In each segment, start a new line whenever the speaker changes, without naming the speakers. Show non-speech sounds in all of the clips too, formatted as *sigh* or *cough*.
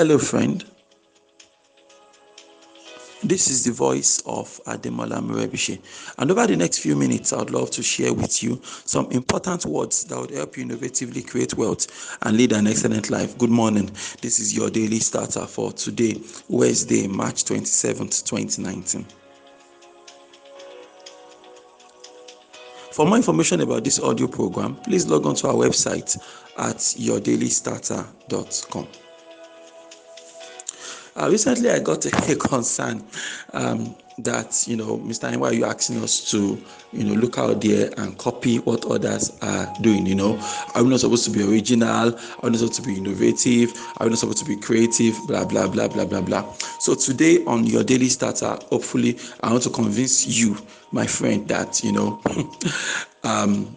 Hello, friend. This is the voice of Ademola Morebise. And over the next few minutes, I'd love to share with you some important words that would help you innovatively create wealth and lead an excellent life. Good morning. This is your daily starter for today, Wednesday, March 27th, 2019. For more information about this audio program, please log on to our website at yourdailystarter.com. Uh, recently, I got a, *laughs* a concern um, that you know, Mr. are you asking us to you know look out there and copy what others are doing? You know, are we not supposed to be original? Are we not supposed to be innovative? Are we not supposed to be creative? Blah blah blah blah blah blah. So today on your daily starter, hopefully, I want to convince you, my friend, that you know. *laughs* um,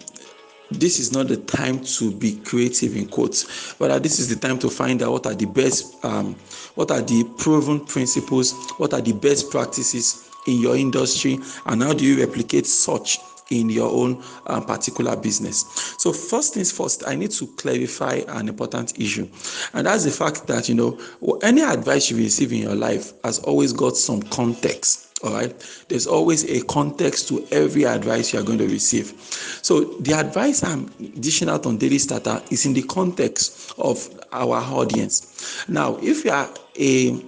this is not the time to be creative in quotes but this is the time to find out what are the best um, what are the proven principles what are the best practices in your industry and how do you replicate such in your own uh, particular business. So, first things first, I need to clarify an important issue, and that's the fact that you know any advice you receive in your life has always got some context. All right, there's always a context to every advice you are going to receive. So, the advice I'm dishing out on Daily Starter is in the context of our audience. Now, if you are a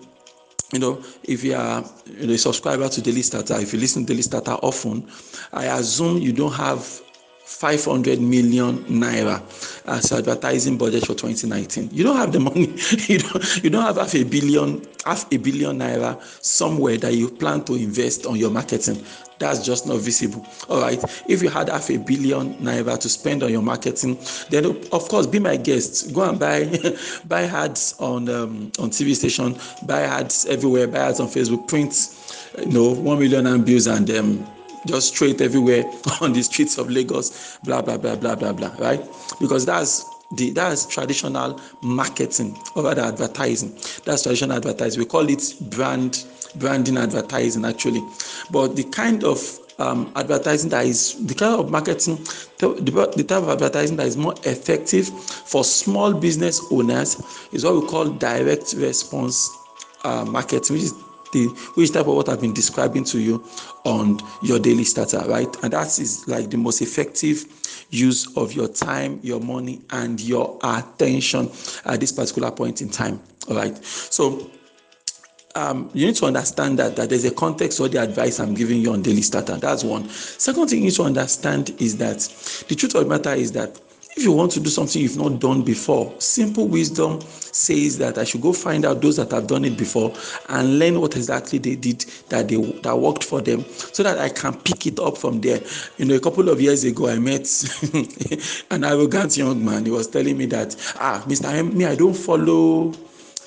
you know, if you are a subscriber to Daily Starter, if you listen to Daily Starter often, I assume you don't have 500 million naira as advertising budget for 2019. You don't have the money. *laughs* You don't, you don't have half a billion, half a billion naira somewhere that you plan to invest on your marketing. That's just not visible. All right. If you had half a billion naira to spend on your marketing, then of course be my guest. Go and buy *laughs* buy ads on um, on TV station, buy ads everywhere, buy ads on Facebook, print you know one million and bills and um, just straight everywhere *laughs* on the streets of Lagos, blah blah blah blah blah blah, right? Because that's the that's traditional marketing or rather advertising. That's traditional advertising. We call it brand branding advertising actually. But the kind of um, advertising that is the kind of marketing, the, the type of advertising that is more effective for small business owners is what we call direct response uh, marketing, which is the which type of what I've been describing to you on your daily starter, right? And that is like the most effective use of your time, your money, and your attention at this particular point in time. All right. So um, you need to understand that, that there's a context for the advice I'm giving you on daily starter. That's one. Second thing you need to understand is that the truth of the matter is that if you want to do something you've not done before, simple wisdom says that I should go find out those that have done it before and learn what exactly they did that they that worked for them, so that I can pick it up from there. You know, a couple of years ago, I met *laughs* an arrogant young man. He was telling me that, ah, Mr. M, me, I don't follow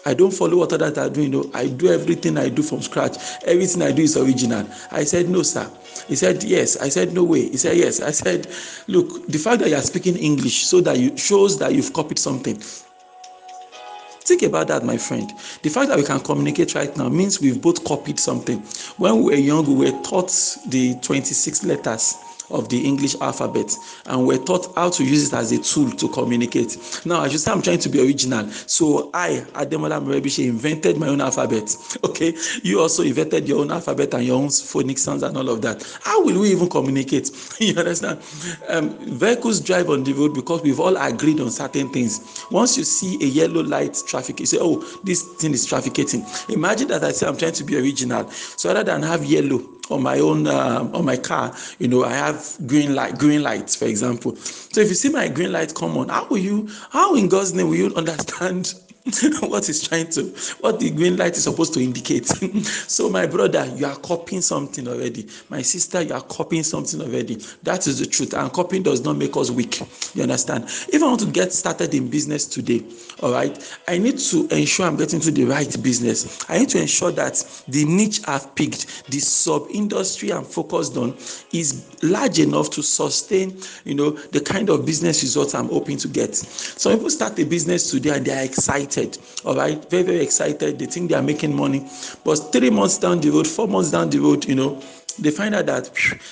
I don't follow what others are doing. No, I do everything I do from scratch. Everything I do is original. I said, No, sir. He said, Yes. I said, No way. He said, Yes. I said, Look, the fact that you are speaking English so that you shows that you've copied something. Think about that, my friend. The fact that we can communicate right now means we've both copied something. When we were young, we were taught the 26 letters of the English alphabet and we're taught how to use it as a tool to communicate. Now, as you say, I'm trying to be original. So I, Ademola Morebise, invented my own alphabet. *laughs* Okay, you also invented your own alphabet and your own phonic sounds and all of that. How will we even communicate? *laughs* you understand? Um, vehicles drive on the road because we've all agreed on certain things. Once you see a yellow light traffic, you say, "Oh, this thing is trafficating." Imagine that I say I'm trying to be original. So rather than have yellow on my own uh, on my car you know i have green light green lights for example. So if you see my green light come on how will you how in god's name will you *laughs* understand *laughs* what is trying to what the green light is supposed to indicate. *laughs* So my brother you are copying something already. My sister you are copying something already. That is the truth. And copying does not make us weak. You understand? If i want to get started in business today all right i need to ensure i'm getting to the right business. I need to ensure that the niche i've picked the sub industry i'm focused on is large enough to sustain you know the kind of business results i'm hoping to get. Some people start a business today and they are excited excited. All right? Very very excited. They think they are making money. But three months down the road four months down the road you know they find out that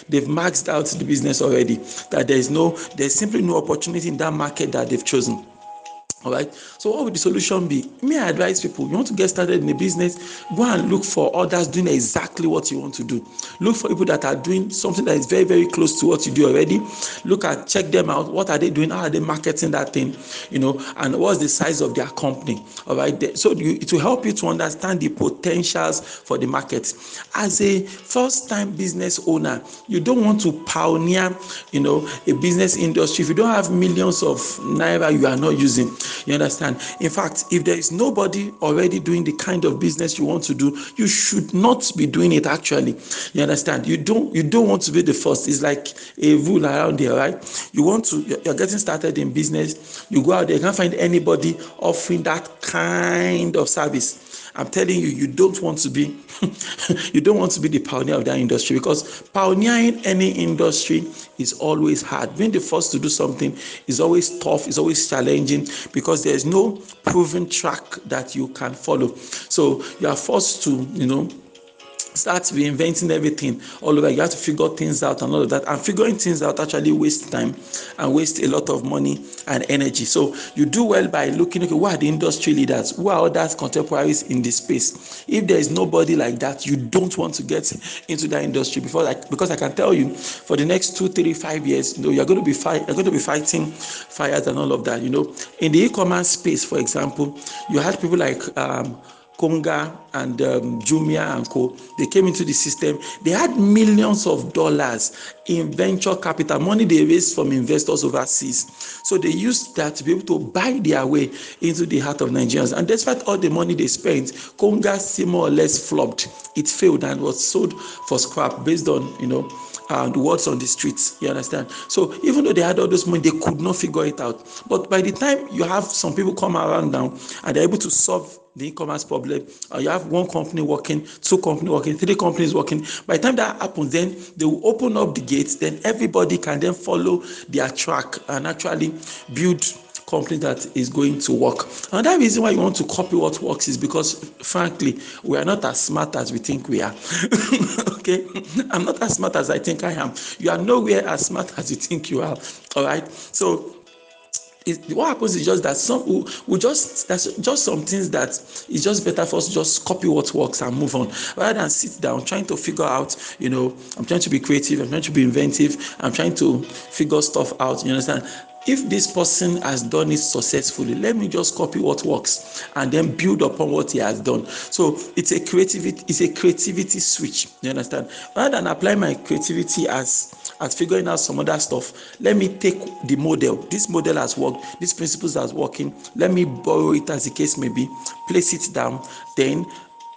they've maxed out the business already. That there is no there's simply no opportunity in that market that they've chosen all right? So what would the solution be? May i advise people you want to get started in a business go and look for others doing exactly what you want to do. Look for people that are doing something that is very very close to what you do already. Look at check them out. What are they doing? How are they marketing that thing? You know and what's the size of their company? All right? So you, it will help you to understand the potentials for the market. As a first time business owner you don't want to pioneer you know a business industry. If you don't have millions of naira you are not using you understand? In fact, if there is nobody already doing the kind of business you want to do, you should not be doing it actually. You understand? You don't you don't want to be the first. It's like a rule around here, right? You want to you're getting started in business, you go out there, you can't find anybody offering that kind of service I'm telling you, you don't want to be *laughs* you don't want to be the pioneer of that industry because pioneering any industry is always hard. Being the first to do something is always tough, it's always challenging because there's no proven track that you can follow. So you are forced to, you know, start reinventing everything all over. You have to figure things out and all of that. And figuring things out actually waste time and waste a lot of money and energy. So you do well by looking, okay, who are the industry leaders? Who are other contemporaries in this space? If there is nobody like that, you don't want to get into that industry before like because I can tell you for the next two, three, five years, you know, you're going to be fight, you're going to be fighting fires and all of that. You know, in the e-commerce space, for example, you had people like um, Konga and um, Jumia and Co. They came into the system. They had millions of dollars in venture capital, money they raised from investors overseas. So they used that to be able to buy their way into the heart of Nigerians. And despite all the money they spent, still more or less flopped. It failed and was sold for scrap based on, you know, the words on the streets. You understand? So even though they had all this money, they could not figure it out. But by the time you have some people come around now and they're able to solve the e-commerce problem, or you have one company working, two companies working, three companies working. By the time that happens, then they will open up the gates. Then everybody can then follow their track and actually build company that is going to work. Another reason why you want to copy what works is because, frankly, we are not as smart as we think we are. *laughs* okay, I'm not as smart as I think I am. You are nowhere as smart as you think you are. All right, so it, what happens is just that some we, we just that's just some things that it's just better for us to just copy what works and move on. Rather than sit down trying to figure out you know i'm trying to be creative i'm trying to be inventive i'm trying to figure stuff out you understand if this person has done it successfully let me just copy what works and then build upon what he has done. So it's a creativity it's a creativity switch you understand? Rather than apply my creativity as as figuring out some other stuff let me take the model. This model has worked these principles has working. Let me borrow it as the case may be place it down. Then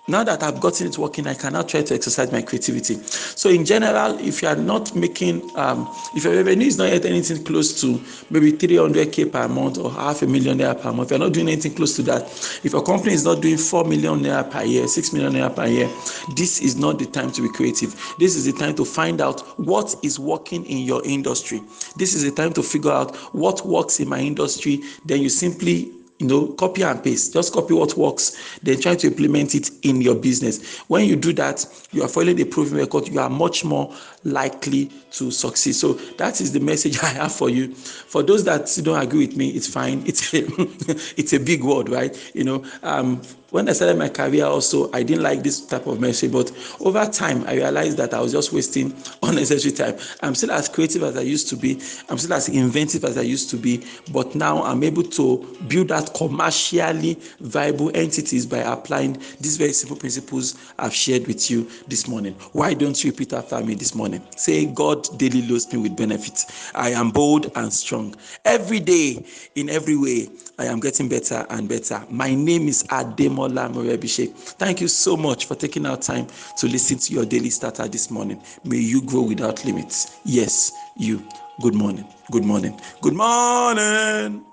now that I've gotten it working, I can now try to exercise my creativity. So, in general, if you are not making, um, if your revenue is not yet anything close to maybe 300k per month or half a million naira per month, you're not doing anything close to that, if your company is not doing 4 million naira per year, 6 million naira per year, this is not the time to be creative. This is the time to find out what is working in your industry. This is the time to figure out what works in my industry. Then you simply you know copy and paste. Just copy what works then try to implement it in your business. When you do that you are following a proven record. You are much more likely to succeed so that is the message *laughs* i have for you for those that don't agree with me it's fine it's a, *laughs* it's a big word right you know um, when I started my career, also, I didn't like this type of message. But over time, I realized that I was just wasting *laughs* unnecessary time. I'm still as creative as I used to be. I'm still as inventive as I used to be. But now I'm able to build that commercially viable entities by applying these very simple principles I've shared with you this morning. Why don't you repeat after me this morning? Say, God daily loads me with benefits. I am bold and strong. Every day, in every way, I am getting better and better. My name is Ademola Morebise. Thank you so much for taking our time to listen to your daily starter this morning. May you grow without limits. Yes, you. Good morning. Good morning. Good morning.